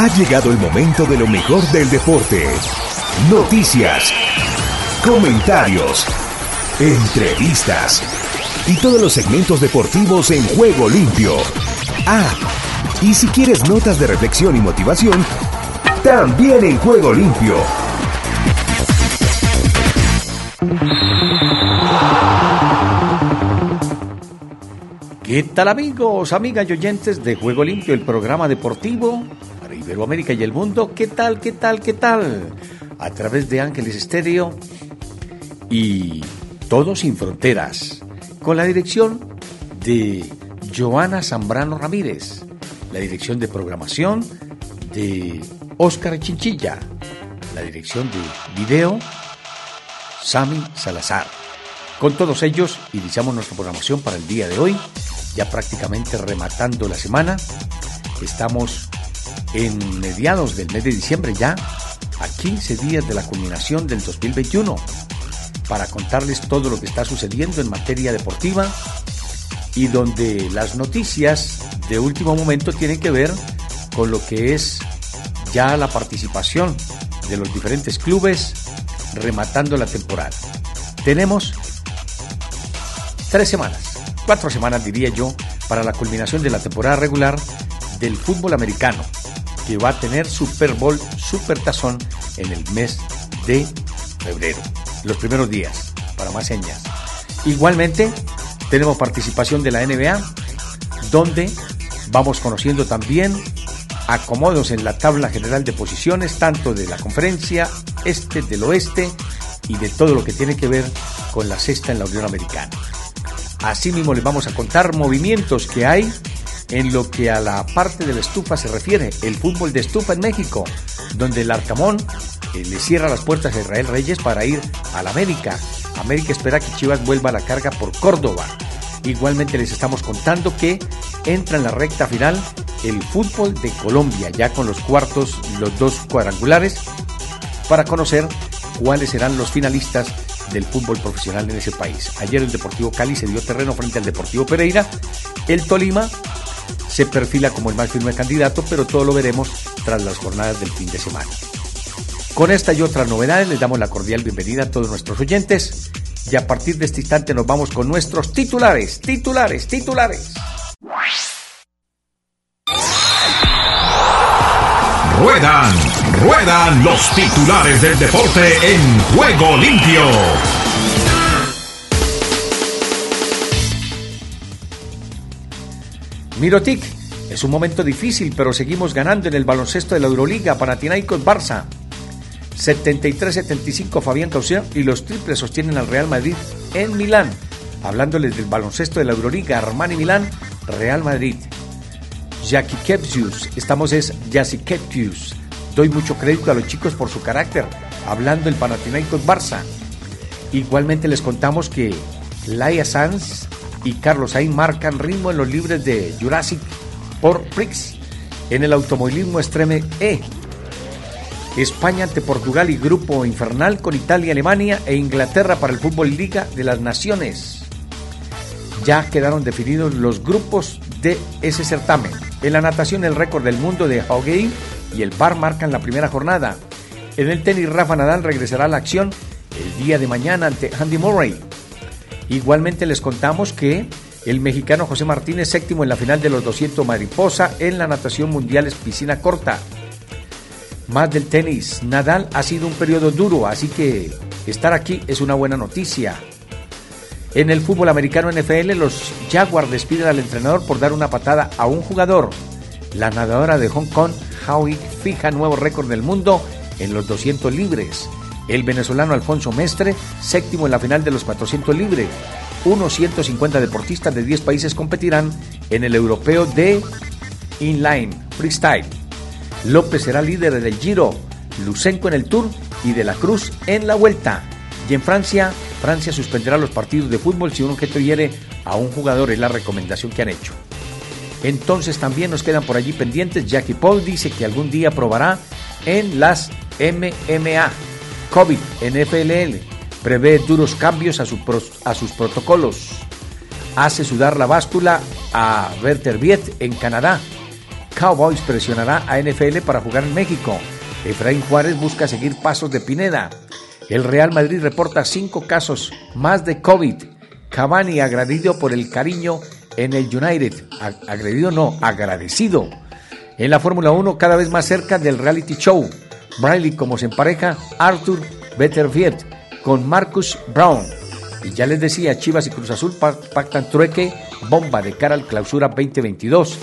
Ha llegado el momento de lo mejor del deporte. Noticias, comentarios, entrevistas y todos los segmentos deportivos en juego limpio. Ah, y si quieres notas de reflexión y motivación, también en juego limpio. ¿Qué tal amigos, amigas y oyentes de Juego Limpio, el programa deportivo Iberoamérica y el mundo? ¿Qué tal, qué tal, qué tal? A través de Ángeles Estéreo y Todo sin Fronteras, con la dirección de Joana Zambrano Ramírez, la dirección de programación de Óscar Chinchilla, la dirección de video Sami Salazar. Con todos ellos iniciamos nuestra programación para el día de hoy ya prácticamente rematando la semana. Estamos en mediados del mes de diciembre ya, a 15 días de la culminación del 2021, para contarles todo lo que está sucediendo en materia deportiva y donde las noticias de último momento tienen que ver con lo que es ya la participación de los diferentes clubes rematando la temporada. Tenemos tres semanas cuatro semanas, diría yo, para la culminación de la temporada regular del fútbol americano, que va a tener Super Bowl, Super Tazón en el mes de febrero, los primeros días, para más señas. Igualmente, tenemos participación de la NBA, donde vamos conociendo también acomodos en la tabla general de posiciones, tanto de la conferencia este, del oeste y de todo lo que tiene que ver con la sexta en la Unión Americana. Asimismo les vamos a contar movimientos que hay en lo que a la parte de la estufa se refiere, el fútbol de estufa en México, donde el Arcamón eh, le cierra las puertas a Israel Reyes para ir a la América. América espera que Chivas vuelva a la carga por Córdoba. Igualmente les estamos contando que entra en la recta final el fútbol de Colombia, ya con los cuartos, los dos cuadrangulares, para conocer cuáles serán los finalistas del fútbol profesional en ese país. Ayer el Deportivo Cali se dio terreno frente al Deportivo Pereira. El Tolima se perfila como el más firme candidato, pero todo lo veremos tras las jornadas del fin de semana. Con esta y otras novedades les damos la cordial bienvenida a todos nuestros oyentes y a partir de este instante nos vamos con nuestros titulares, titulares, titulares. Ruedan, ruedan los titulares del deporte en juego limpio. Mirotic, es un momento difícil, pero seguimos ganando en el baloncesto de la Euroliga, Panathinaikos Barça. 73-75 Fabián Causer y los triples sostienen al Real Madrid en Milán. Hablándoles del baloncesto de la Euroliga, Armani Milán, Real Madrid. Jackie Kepsius. Estamos es Jackie Kepsius. Doy mucho crédito a los chicos por su carácter. Hablando el Panathinaikos Barça. Igualmente les contamos que Laia Sanz y Carlos Sainz marcan ritmo en los libres de Jurassic por Prix en el automovilismo Extreme E. España ante Portugal y Grupo Infernal con Italia, Alemania e Inglaterra para el Fútbol Liga de las Naciones. Ya quedaron definidos los grupos de ese certamen. En la natación el récord del mundo de Hockey y el bar marcan la primera jornada. En el tenis Rafa Nadal regresará a la acción el día de mañana ante Andy Murray. Igualmente les contamos que el mexicano José Martínez séptimo en la final de los 200 mariposa en la natación mundial es piscina corta. Más del tenis, Nadal ha sido un periodo duro, así que estar aquí es una buena noticia. En el fútbol americano NFL, los Jaguars despiden al entrenador por dar una patada a un jugador. La nadadora de Hong Kong, Howie, fija nuevo récord del mundo en los 200 libres. El venezolano Alfonso Mestre, séptimo en la final de los 400 libres. Unos 150 deportistas de 10 países competirán en el europeo de inline, freestyle. López será líder del Giro, Lucenco en el Tour y De la Cruz en la Vuelta. Y en Francia, Francia suspenderá los partidos de fútbol si un objeto hiere a un jugador, es la recomendación que han hecho. Entonces también nos quedan por allí pendientes. Jackie Paul dice que algún día probará en las MMA. COVID en FLL prevé duros cambios a, a sus protocolos. Hace sudar la báscula a Werther Viet en Canadá. Cowboys presionará a NFL para jugar en México. Efraín Juárez busca seguir pasos de Pineda. El Real Madrid reporta cinco casos más de COVID. Cavani agredido por el cariño en el United. Agredido no, agradecido. En la Fórmula 1 cada vez más cerca del reality show. Briley como se empareja Arthur Betterfield con Marcus Brown. Y ya les decía, Chivas y Cruz Azul pactan trueque, bomba de cara al clausura 2022.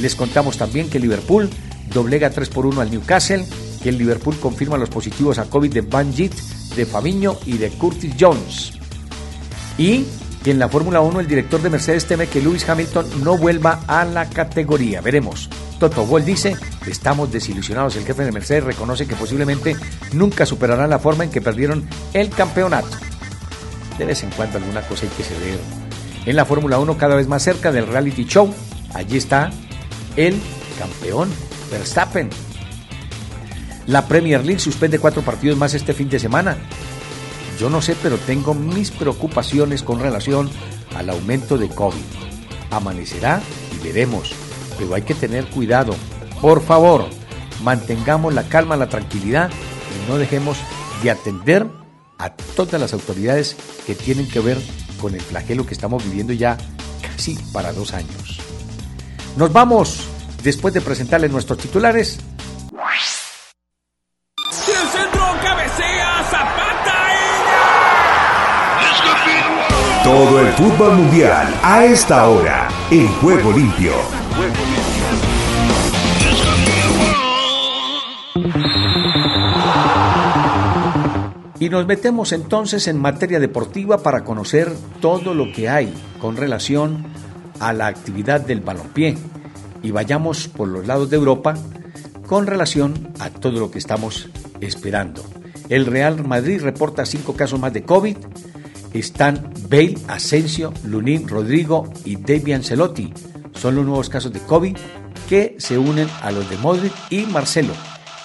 Les contamos también que Liverpool doblega 3 por 1 al Newcastle, que el Liverpool confirma los positivos a COVID de Van Jit de Fabiño y de Curtis Jones. Y que en la Fórmula 1 el director de Mercedes teme que Lewis Hamilton no vuelva a la categoría. Veremos. Toto Wolff dice, estamos desilusionados. El jefe de Mercedes reconoce que posiblemente nunca superarán la forma en que perdieron el campeonato. De vez en cuando alguna cosa hay que ceder. En la Fórmula 1 cada vez más cerca del reality show, allí está el campeón Verstappen la Premier League suspende cuatro partidos más este fin de semana. Yo no sé, pero tengo mis preocupaciones con relación al aumento de COVID. Amanecerá y veremos, pero hay que tener cuidado. Por favor, mantengamos la calma, la tranquilidad y no dejemos de atender a todas las autoridades que tienen que ver con el flagelo que estamos viviendo ya casi para dos años. Nos vamos, después de presentarles nuestros titulares, Todo el fútbol mundial a esta hora en Juego Limpio. Y nos metemos entonces en materia deportiva para conocer todo lo que hay con relación a la actividad del balompié. Y vayamos por los lados de Europa con relación a todo lo que estamos esperando. El Real Madrid reporta cinco casos más de COVID, están Bale, Asensio, Lunín, Rodrigo y David Ancelotti. Son los nuevos casos de COVID que se unen a los de Modric y Marcelo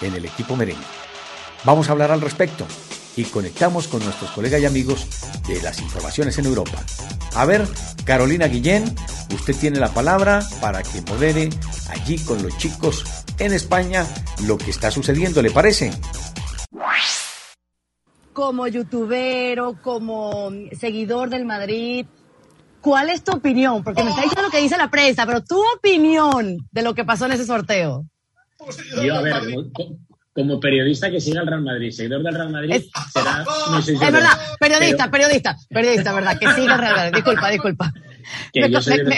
en el equipo merengue. Vamos a hablar al respecto y conectamos con nuestros colegas y amigos de las informaciones en Europa. A ver, Carolina Guillén, usted tiene la palabra para que modere allí con los chicos en España lo que está sucediendo, ¿le parece? como youtubero, como seguidor del Madrid, ¿cuál es tu opinión? Porque me está diciendo lo que dice la prensa, pero tu opinión de lo que pasó en ese sorteo. Yo, a ver, como, periodista que sigue al Real Madrid, seguidor del Real Madrid, es, será. es verdad, periodista, periodista, periodista, ¿verdad? Que sigue al Real Madrid. Disculpa, disculpa.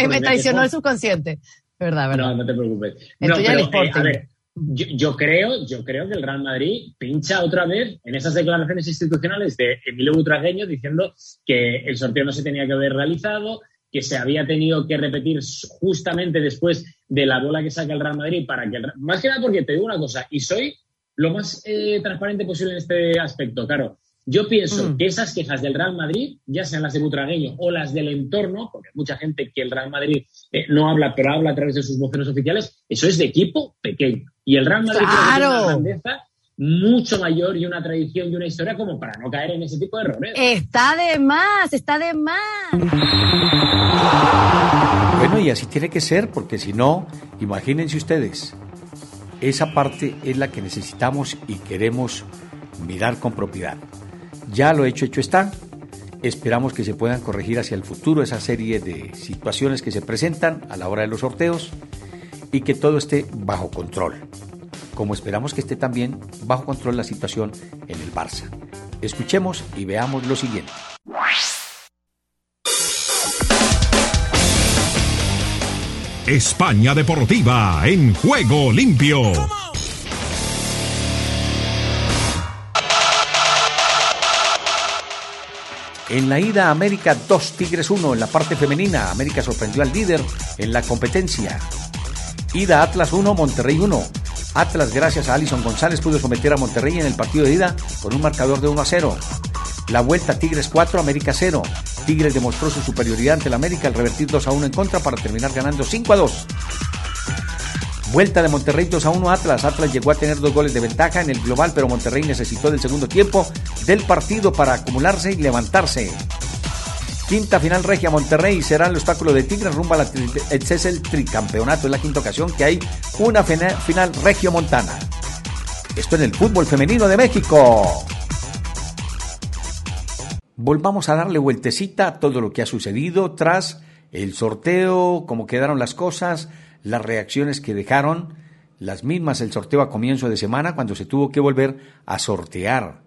Me, traicionó el subconsciente. ¿Verdad, verdad? No, no te preocupes. No, pero, yo, creo, yo creo que el Real Madrid pincha otra vez en esas declaraciones institucionales de Emilio Butragueño diciendo que el sorteo no se tenía que haber realizado, que se había tenido que repetir justamente después de la bola que saca el Real Madrid para que más que nada porque te digo una cosa y soy lo más eh, transparente posible en este aspecto, claro. Yo pienso mm. que esas quejas del Real Madrid, ya sean las de Butragueño o las del entorno, porque hay mucha gente que el Real Madrid eh, no habla, pero habla a través de sus voceros oficiales, eso es de equipo pequeño. Y el Real Madrid tiene una grandeza mucho mayor y una tradición y una historia como para no caer en ese tipo de errores. Está de más, está de más. Bueno, y así tiene que ser, porque si no, imagínense ustedes, esa parte es la que necesitamos y queremos mirar con propiedad. Ya lo hecho, hecho está. Esperamos que se puedan corregir hacia el futuro esa serie de situaciones que se presentan a la hora de los sorteos y que todo esté bajo control. Como esperamos que esté también bajo control la situación en el Barça. Escuchemos y veamos lo siguiente. España Deportiva en juego limpio. En la ida América 2 Tigres 1 en la parte femenina, América sorprendió al líder en la competencia. Ida Atlas 1, Monterrey 1. Atlas, gracias a Alison González, pudo someter a Monterrey en el partido de ida con un marcador de 1 a 0. La vuelta Tigres 4, América 0. Tigres demostró su superioridad ante el América al revertir 2 a 1 en contra para terminar ganando 5 a 2. Vuelta de Monterrey 2 a 1 Atlas. Atlas llegó a tener dos goles de ventaja en el global, pero Monterrey necesitó del segundo tiempo del partido para acumularse y levantarse. Quinta final Regia Monterrey será el obstáculo de Tigres rumbo a la el tricampeonato. Es la quinta ocasión que hay una final Regio Montana. Esto en el fútbol femenino de México. Volvamos a darle vueltecita a todo lo que ha sucedido tras el sorteo, cómo quedaron las cosas, las reacciones que dejaron, las mismas el sorteo a comienzo de semana cuando se tuvo que volver a sortear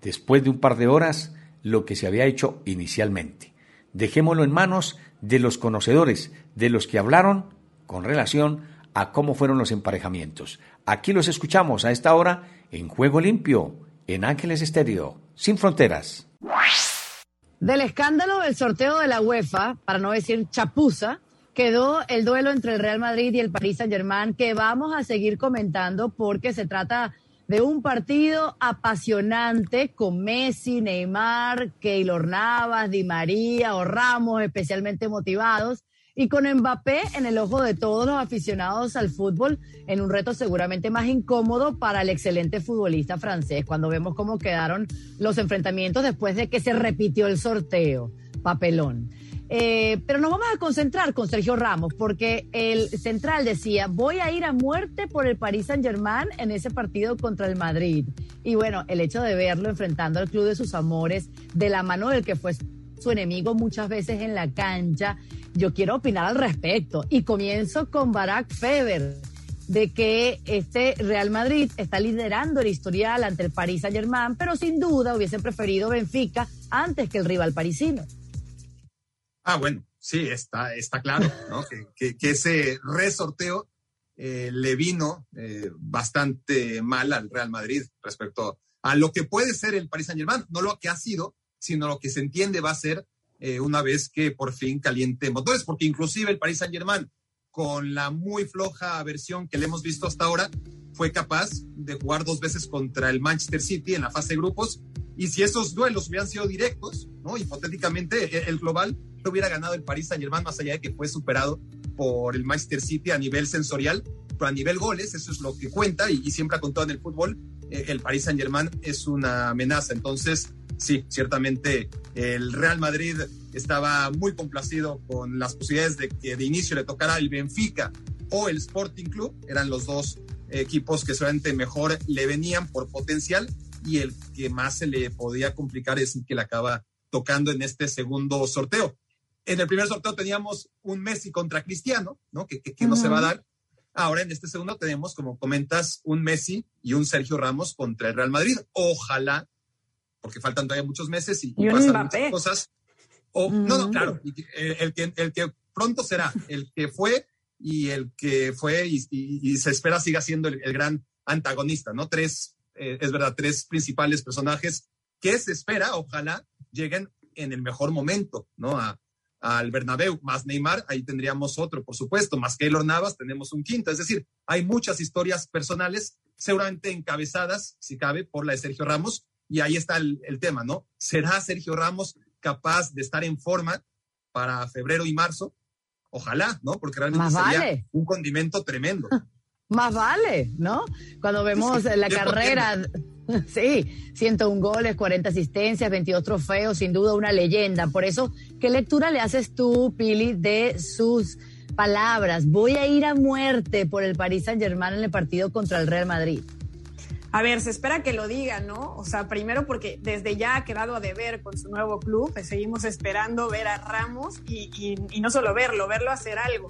después de un par de horas lo que se había hecho inicialmente. Dejémoslo en manos de los conocedores, de los que hablaron con relación a cómo fueron los emparejamientos. Aquí los escuchamos a esta hora en Juego Limpio, en Ángeles Estéreo, sin fronteras. Del escándalo del sorteo de la UEFA, para no decir chapuza, quedó el duelo entre el Real Madrid y el Paris Saint-Germain, que vamos a seguir comentando porque se trata de un partido apasionante con Messi, Neymar, Keylor Navas, Di María o Ramos especialmente motivados y con Mbappé en el ojo de todos los aficionados al fútbol en un reto seguramente más incómodo para el excelente futbolista francés cuando vemos cómo quedaron los enfrentamientos después de que se repitió el sorteo. Papelón. Eh, pero nos vamos a concentrar con Sergio Ramos, porque el central decía, voy a ir a muerte por el Paris Saint Germain en ese partido contra el Madrid. Y bueno, el hecho de verlo enfrentando al club de sus amores, de la mano del que fue su enemigo muchas veces en la cancha, yo quiero opinar al respecto. Y comienzo con Barack Feber de que este Real Madrid está liderando el historial ante el Paris Saint Germain, pero sin duda hubiesen preferido Benfica antes que el rival parisino. Ah, bueno, sí, está, está claro, ¿no? que, ese resorteo eh, le vino eh, bastante mal al Real Madrid respecto a lo que puede ser el Paris Saint Germain, no lo que ha sido, sino lo que se entiende va a ser eh, una vez que por fin caliente motores, porque inclusive el Paris Saint Germain, con la muy floja versión que le hemos visto hasta ahora, fue capaz de jugar dos veces contra el Manchester City en la fase de grupos. Y si esos duelos hubieran sido directos, ¿no? hipotéticamente e, el global hubiera ganado el Paris Saint Germain, más allá de que fue superado por el Manchester City a nivel sensorial, pero a nivel goles, eso es lo que cuenta y, siempre ha contado en el fútbol, el Paris Saint Germain es una amenaza. Entonces, sí, ciertamente el Real Madrid estaba muy complacido con las posibilidades de que de inicio le tocara el Benfica o el Sporting Club, eran los dos equipos que solamente mejor le venían por potencial y el que más se le podía complicar es el que le acaba tocando en este segundo sorteo. En el primer sorteo teníamos un Messi contra Cristiano, ¿no? Que, que, no se va a dar. Ahora en este segundo tenemos, como comentas, un Messi y un Sergio Ramos contra el Real Madrid. Ojalá, porque faltan todavía muchos meses y, pasan muchas cosas. O, No, no, claro, eh, el, que, el que pronto será, el que fue y el que fue y, se espera siga siendo el, gran antagonista, ¿no? Tres, eh, es verdad, tres principales personajes que se espera, ojalá, lleguen en el mejor momento, ¿no? A, al Bernabéu, más Neymar, ahí tendríamos otro, por supuesto, más Keylor Navas, tenemos un quinto. Es decir, hay muchas historias personales, seguramente encabezadas, si cabe, por la de Sergio Ramos, y ahí está el, tema, ¿no? ¿Será Sergio Ramos capaz de estar en forma para febrero y marzo? Ojalá, ¿no? Porque realmente sería un condimento tremendo. Más vale, ¿no? Cuando vemos la carrera, sí, 101 goles, 40 asistencias, 22 trofeos, sin duda una leyenda. Por eso, ¿qué lectura le haces tú, Pili, de sus palabras? Voy a ir a muerte por el Paris Saint Germain en el partido contra el Real Madrid. A ver, se espera que lo diga, ¿no? O sea, primero porque desde ya ha quedado a deber con su nuevo club, pues seguimos esperando ver a Ramos y no solo verlo, verlo hacer algo.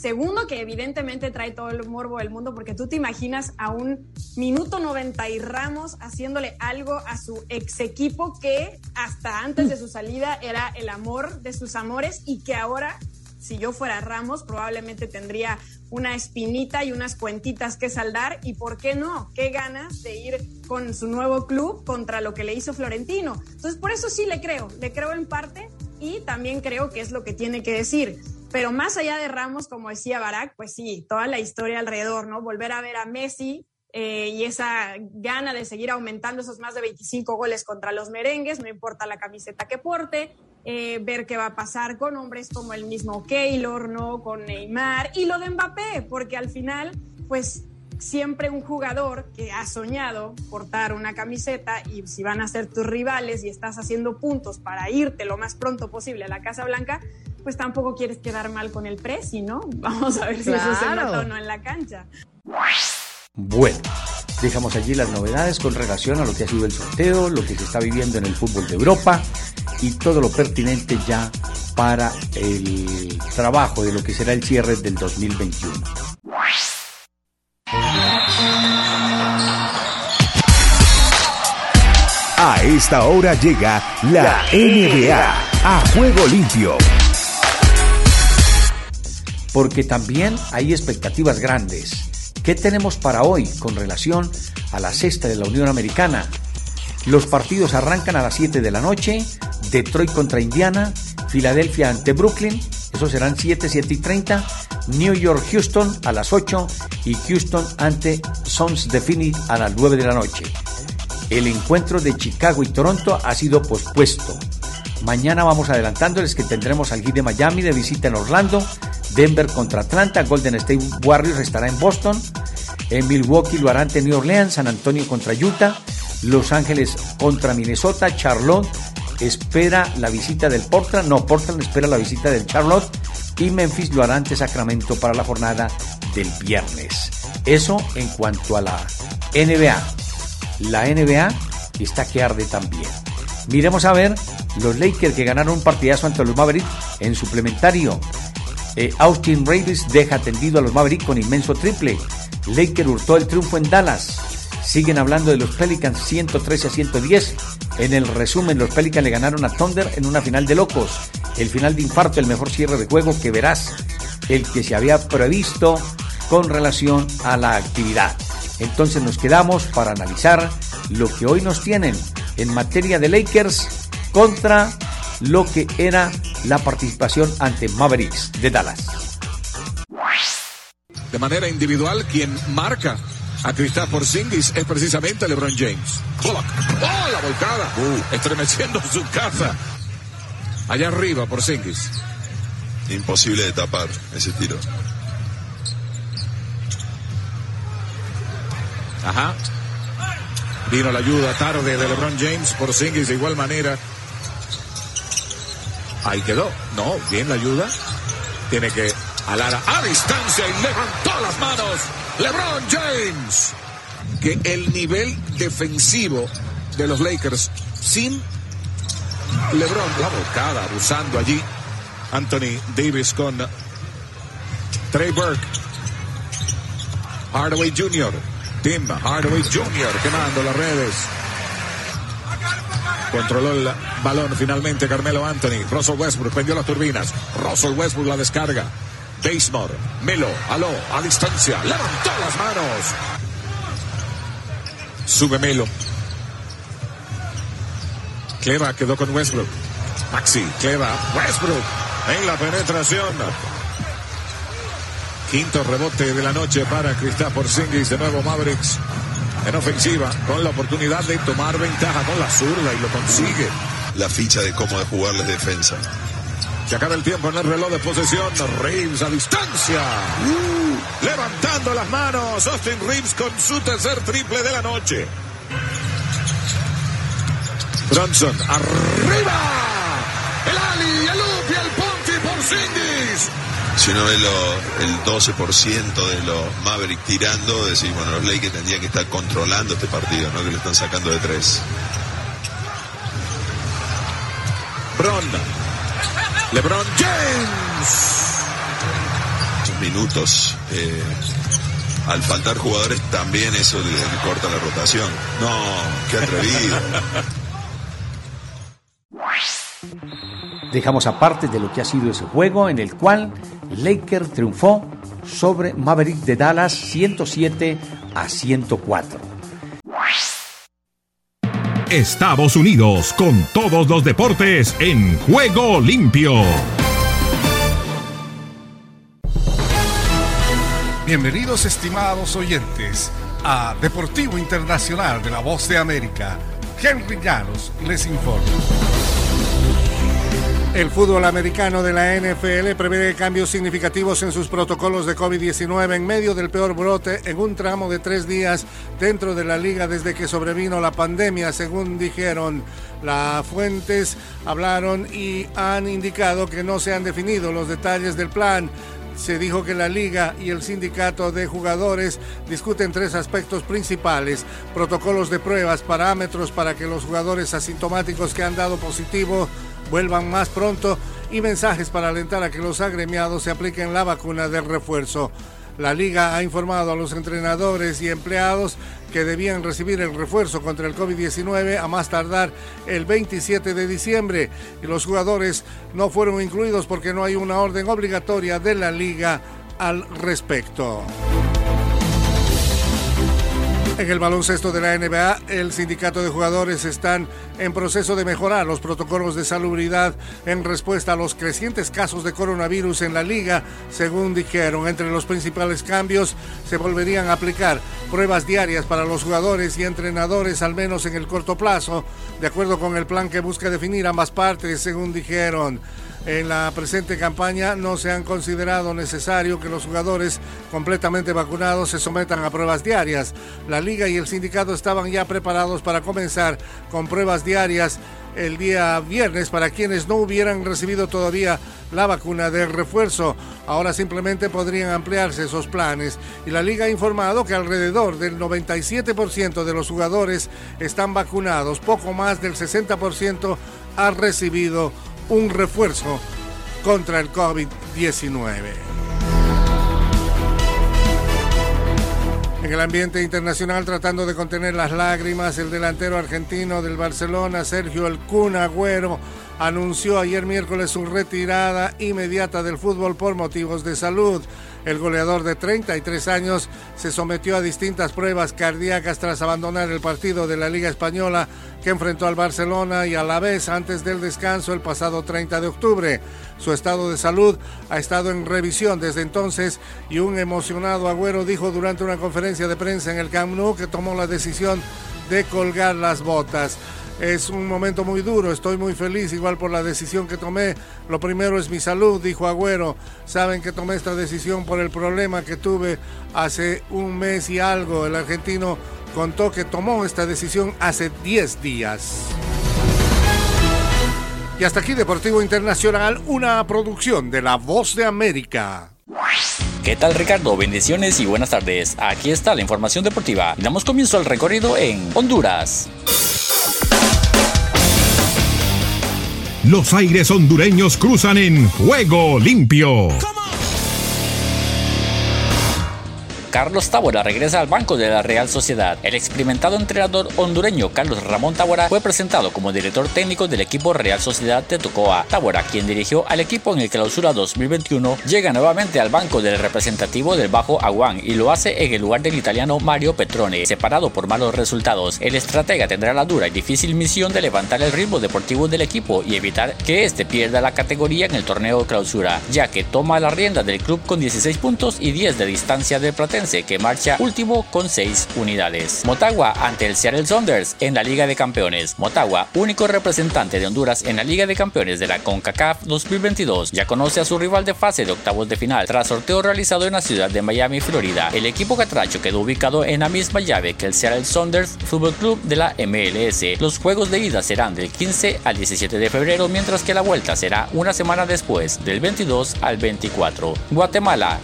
Segundo, que evidentemente trae todo el morbo del mundo, porque tú te imaginas a un minuto 90 y Ramos haciéndole algo a su ex equipo que hasta antes de su salida era el amor de sus amores y que ahora, si yo fuera Ramos, probablemente tendría una espinita y unas cuentitas que saldar. ¿Y por qué no? Qué ganas de ir con su nuevo club contra lo que le hizo Florentino. Entonces, por eso sí le creo, le creo en parte y también creo que es lo que tiene que decir. Pero más allá de Ramos, como decía Barack, pues sí, toda la historia alrededor, ¿no? Volver a ver a Messi eh, y esa gana de seguir aumentando esos más de 25 goles contra los merengues, no importa la camiseta que porte, eh, ver qué va a pasar con hombres como el mismo Keylor, ¿no? Con Neymar y lo de Mbappé, porque al final, pues siempre un jugador que ha soñado portar una camiseta y si van a ser tus rivales y estás haciendo puntos para irte lo más pronto posible a la Casa Blanca, pues tampoco quieres quedar mal con el Presi, ¿no? Vamos a ver si eso se nota o no en la cancha. Bueno, dejamos allí las novedades con relación a lo que ha sido el sorteo, lo que se está viviendo en el fútbol de Europa y todo lo pertinente ya para el trabajo de lo que será el cierre del 2021. A esta hora llega la NBA a juego limpio. Porque también hay expectativas grandes. ¿Qué tenemos para hoy con relación a la cesta de la Unión Americana? Los partidos arrancan a las 7 de la noche, Detroit contra Indiana, Filadelfia ante Brooklyn, esos serán 7, 7 y 30, New York, Houston a las 8 y Houston ante Sons de Phoenix a las 9 de la noche. El encuentro de Chicago y Toronto ha sido pospuesto. Mañana vamos adelantándoles que tendremos al Heat de Miami de visita en Orlando, Denver contra Atlanta, Golden State Warriors estará en Boston, en Milwaukee lo hará New Orleans, San Antonio contra Utah, Los Ángeles contra Minnesota, Charlotte espera la visita del Portland, no, Portland espera la visita del Charlotte y Memphis lo hará ante Sacramento para la jornada del viernes. Eso en cuanto a la NBA. La NBA está que arde también. Miremos a ver los Lakers que ganaron un partidazo ante los Mavericks en suplementario. Eh, Austin Davis deja tendido a los Mavericks con inmenso triple. Lakers hurtó el triunfo en Dallas. Siguen hablando de los Pelicans 113 a 110. En el resumen, los Pelicans le ganaron a Thunder en una final de locos. El final de infarto, el mejor cierre de juego que verás, el que se había previsto con relación a la actividad. Entonces nos quedamos para analizar lo que hoy nos tienen en materia de Lakers contra lo que era la participación ante Mavericks de Dallas. De manera individual, quien marca a Kristaps Porzingis es precisamente LeBron James. ¡Oh, la volcada! Uh, estremeciendo su casa. Allá arriba, Porzingis. Imposible de tapar ese tiro. Ajá. Vino la ayuda tarde de LeBron James, Porzingis de igual manera. Ahí quedó. No, bien la ayuda. Tiene que alar a distancia y levantó las manos. LeBron James. Que el nivel defensivo de los Lakers sin LeBron, la bocada, abusando allí. Anthony Davis con Trey Burke. Hardaway Jr. Tim Hardaway Jr. quemando las redes. Controló el balón finalmente Carmelo Anthony. Russell Westbrook prendió las turbinas. Russell Westbrook la descarga. Basemore. Melo. Aló. A distancia. Levantó las manos. Sube Melo. Cleva quedó con Westbrook. Maxi. Cleva. Westbrook. En la penetración. Quinto rebote de la noche para Kristaps Porzingis. De nuevo Mavericks en ofensiva con la oportunidad de tomar ventaja con la zurda y lo consigue. La ficha de cómo jugarles defensa. Se acaba el tiempo en el reloj de posesión. Reeves a distancia. Uh, levantando las manos. Austin Reeves con su tercer triple de la noche. Bronson arriba. El Ali, el Lupi, el Ponti por Singis. Si uno ve lo, el 12% de los Mavericks tirando, decir, bueno, los Lakers tendrían que estar controlando este partido, no que lo están sacando de tres. Bron. LeBron James. Minutos. Eh, al faltar jugadores también eso le, le corta la rotación. No, qué atrevido. Dejamos aparte de lo que ha sido ese juego en el cual Lakers triunfó sobre Maverick de Dallas 107 a 104. Estados Unidos con todos los deportes en juego limpio. Bienvenidos estimados oyentes a Deportivo Internacional de la Voz de América. Henry Llanos les informa. El fútbol americano de la NFL prevé cambios significativos en sus protocolos de COVID-19 en medio del peor brote en un tramo de tres días dentro de la liga desde que sobrevino la pandemia, según dijeron. Las fuentes hablaron y han indicado que no se han definido los detalles del plan se dijo que la liga y el sindicato de jugadores discuten tres aspectos principales, protocolos de pruebas, parámetros para que los jugadores asintomáticos que han dado positivo vuelvan más pronto y mensajes para alentar a que los agremiados se apliquen la vacuna del refuerzo. La liga ha informado a los entrenadores y empleados que debían recibir el refuerzo contra el COVID-19 a más tardar el 27 de diciembre y los jugadores no fueron incluidos porque no hay una orden obligatoria de la liga al respecto. En el baloncesto de la NBA, el sindicato de jugadores están en proceso de mejorar los protocolos de salubridad en respuesta a los crecientes casos de coronavirus en la liga, según dijeron. Entre los principales cambios se volverían a aplicar pruebas diarias para los jugadores y entrenadores, al menos en el corto plazo, de acuerdo con el plan que busca definir ambas partes, según dijeron. En la presente campaña no se han considerado necesario que los jugadores completamente vacunados se sometan a pruebas diarias. La liga y el sindicato estaban ya preparados para comenzar con pruebas diarias el día viernes para quienes no hubieran recibido todavía la vacuna de refuerzo. Ahora simplemente podrían ampliarse esos planes y la liga ha informado que alrededor del 97% de los jugadores están vacunados, poco más del 60% ha recibido un refuerzo contra el COVID-19. En el ambiente internacional, tratando de contener las lágrimas, el delantero argentino del Barcelona, Sergio El Kun Agüero, anunció ayer miércoles su retirada inmediata del fútbol por motivos de salud. El goleador de 33 años se sometió a distintas pruebas cardíacas tras abandonar el partido de la Liga Española que enfrentó al Barcelona y a la vez antes del descanso el pasado 30 de octubre. Su estado de salud ha estado en revisión desde entonces y un emocionado Agüero dijo durante una conferencia de prensa en el Camp Nou que tomó la decisión de colgar las botas. Es un momento muy duro, estoy muy feliz igual por la decisión que tomé. Lo primero es mi salud, dijo Agüero. Saben que tomé esta decisión por el problema que tuve hace un mes y algo. El argentino contó que tomó esta decisión hace 10 días. Y hasta aquí Deportivo Internacional, una producción de La Voz de América. ¿Qué tal Ricardo? Bendiciones y buenas tardes. Aquí está la información deportiva. Damos comienzo al recorrido en Honduras. Los aires hondureños cruzan en juego limpio. Carlos Tábora regresa al banco de la Real Sociedad. El experimentado entrenador hondureño Carlos Ramón Tábora fue presentado como director técnico del equipo Real Sociedad de Tocoa. Tábora, quien dirigió al equipo en el clausura 2021, llega nuevamente al banco del representativo del Bajo Aguán y lo hace en el lugar del italiano Mario Petrone, separado por malos resultados. El estratega tendrá la dura y difícil misión de levantar el ritmo deportivo del equipo y evitar que este pierda la categoría en el torneo clausura, ya que toma la rienda del club con 16 puntos y 10 de distancia del Que marcha último con 6 unidades. Motagua ante el Seattle Saunders en la Liga de Campeones. Motagua, único representante de Honduras en la Liga de Campeones de la CONCACAF 2022, ya conoce a su rival de fase de octavos de final tras sorteo realizado en la ciudad de Miami, Florida. El equipo catracho quedó ubicado en la misma llave que el Seattle Saunders Football Club de la MLS. Los juegos de ida serán del 15 al 17 de febrero, mientras que la vuelta será una semana después, del 22 al 24. Guatemala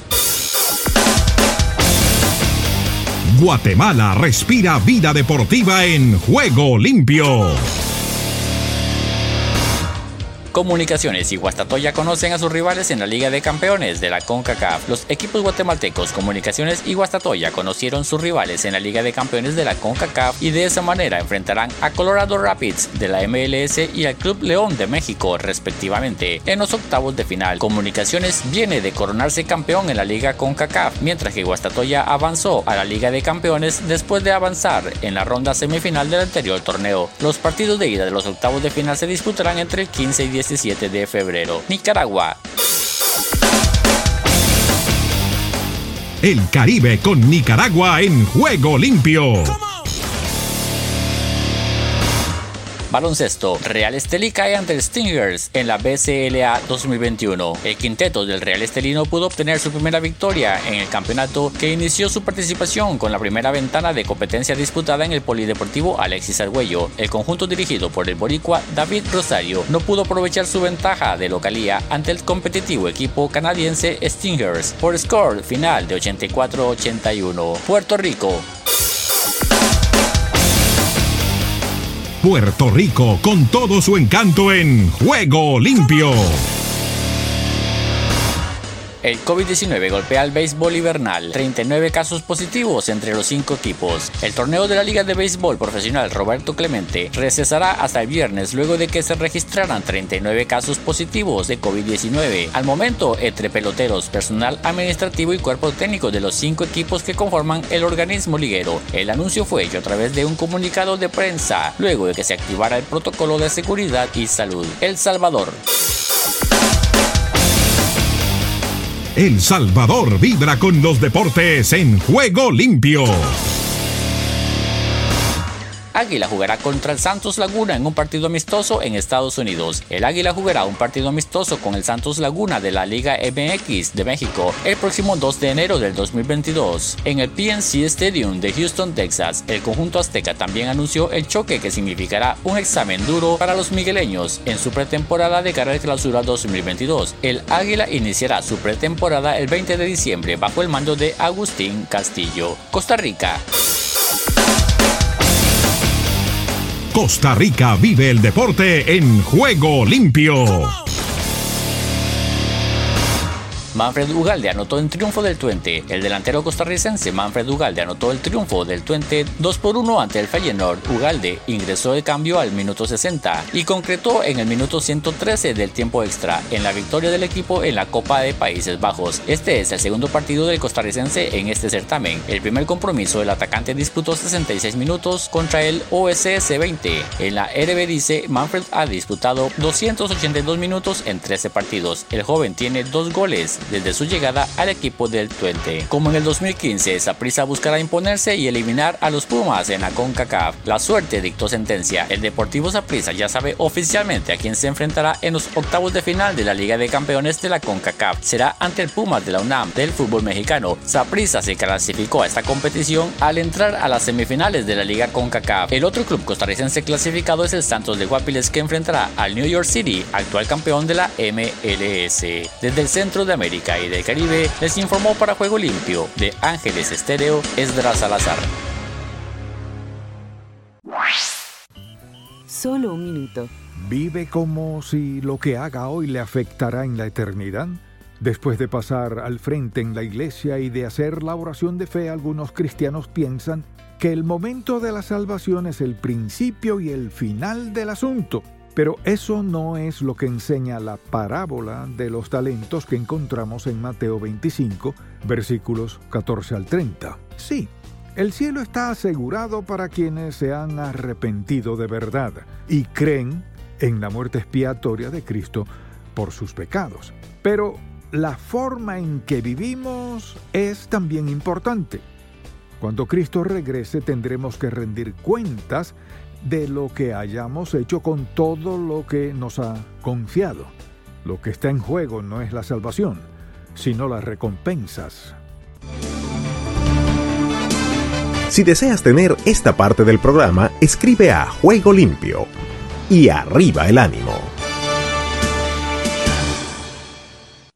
Guatemala respira vida deportiva en juego limpio. Comunicaciones y Guastatoya conocen a sus rivales en la Liga de Campeones de la CONCACAF. Los equipos guatemaltecos Comunicaciones y Guastatoya conocieron sus rivales en la Liga de Campeones de la CONCACAF y de esa manera enfrentarán a Colorado Rapids de la MLS y al Club León de México respectivamente en los octavos de final. Comunicaciones viene de coronarse campeón en la Liga CONCACAF, mientras que Guastatoya avanzó a la Liga de Campeones después de avanzar en la ronda semifinal del anterior torneo. Los partidos de ida de los octavos de final se disputarán entre el 15 y 10 17 de febrero. Nicaragua. El Caribe con Nicaragua en juego limpio. Baloncesto. Real Estelí cae ante el Stingers en la BCLA 2021. El quinteto del Real Estelino pudo obtener su primera victoria en el campeonato que inició su participación con la primera ventana de competencia disputada en el Polideportivo Alexis Argüello. El conjunto dirigido por el boricua David Rosario no pudo aprovechar su ventaja de localía ante el competitivo equipo canadiense Stingers por score final de 84-81. Puerto Rico Puerto Rico con todo su encanto en Juego Limpio. El COVID-19 golpea al béisbol invernal. 39 casos positivos entre los cinco equipos. El torneo de la Liga de Béisbol Profesional Roberto Clemente recesará hasta el viernes luego de que se registraran 39 casos positivos de COVID-19. Al momento, entre peloteros, personal administrativo y cuerpo técnico de los cinco equipos que conforman el organismo liguero. El anuncio fue hecho a través de un comunicado de prensa luego de que se activara el protocolo de seguridad y salud. El Salvador. El Salvador vibra con los deportes en juego limpio. Águila jugará contra el Santos Laguna en un partido amistoso en Estados Unidos. El Águila jugará un partido amistoso con el Santos Laguna de la Liga MX de México el próximo 2 de enero del 2022 en el PNC Stadium de Houston, Texas. El conjunto azteca también anunció el choque que significará un examen duro para los migueleños en su pretemporada de cara de clausura 2022. El Águila iniciará su pretemporada el 20 de diciembre bajo el mando de Agustín Castillo. Costa Rica. Costa Rica vive el deporte en juego limpio. Manfred Ugalde anotó en triunfo del Twente. El delantero costarricense Manfred Ugalde anotó el triunfo del Twente 2 por 1 ante el Feyenoord. Ugalde ingresó de cambio al minuto 60 y concretó en el minuto 113 del tiempo extra en la victoria del equipo en la Copa de Países Bajos. Este es el segundo partido del costarricense en este certamen. El primer compromiso el atacante disputó 66 minutos contra el OSS 20. En la dice Manfred ha disputado 282 minutos en 13 partidos. El joven tiene dos goles desde su llegada al equipo del Twente. Como en el 2015, Saprissa buscará imponerse y eliminar a los Pumas en la CONCACAF. La suerte dictó sentencia. El Deportivo Saprissa ya sabe oficialmente a quién se enfrentará en los octavos de final de la Liga de Campeones de la CONCACAF. Será ante el Pumas de la UNAM del fútbol mexicano. Saprissa se clasificó a esta competición al entrar a las semifinales de la Liga CONCACAF. El otro club costarricense clasificado es el Santos de Guapiles que enfrentará al New York City, actual campeón de la MLS. Desde el centro de América y del Caribe, les informó para Juego Limpio de Ángeles Estéreo Esdras Salazar. Solo un minuto. ¿Vive como si lo que haga hoy le afectará en la eternidad? Después de pasar al frente en la iglesia y de hacer la oración de fe, algunos cristianos piensan que el momento de la salvación es el principio y el final del asunto. Pero eso no es lo que enseña la parábola de los talentos que encontramos en Mateo 25, versículos 14 al 30. Sí, el cielo está asegurado para quienes se han arrepentido de verdad y creen en la muerte expiatoria de Cristo por sus pecados. Pero la forma en que vivimos es también importante. Cuando Cristo regrese tendremos que rendir cuentas de lo que hayamos hecho con todo lo que nos ha confiado. Lo que está en juego no es la salvación, sino las recompensas. Si deseas tener esta parte del programa, escribe a Juego Limpio y arriba el ánimo.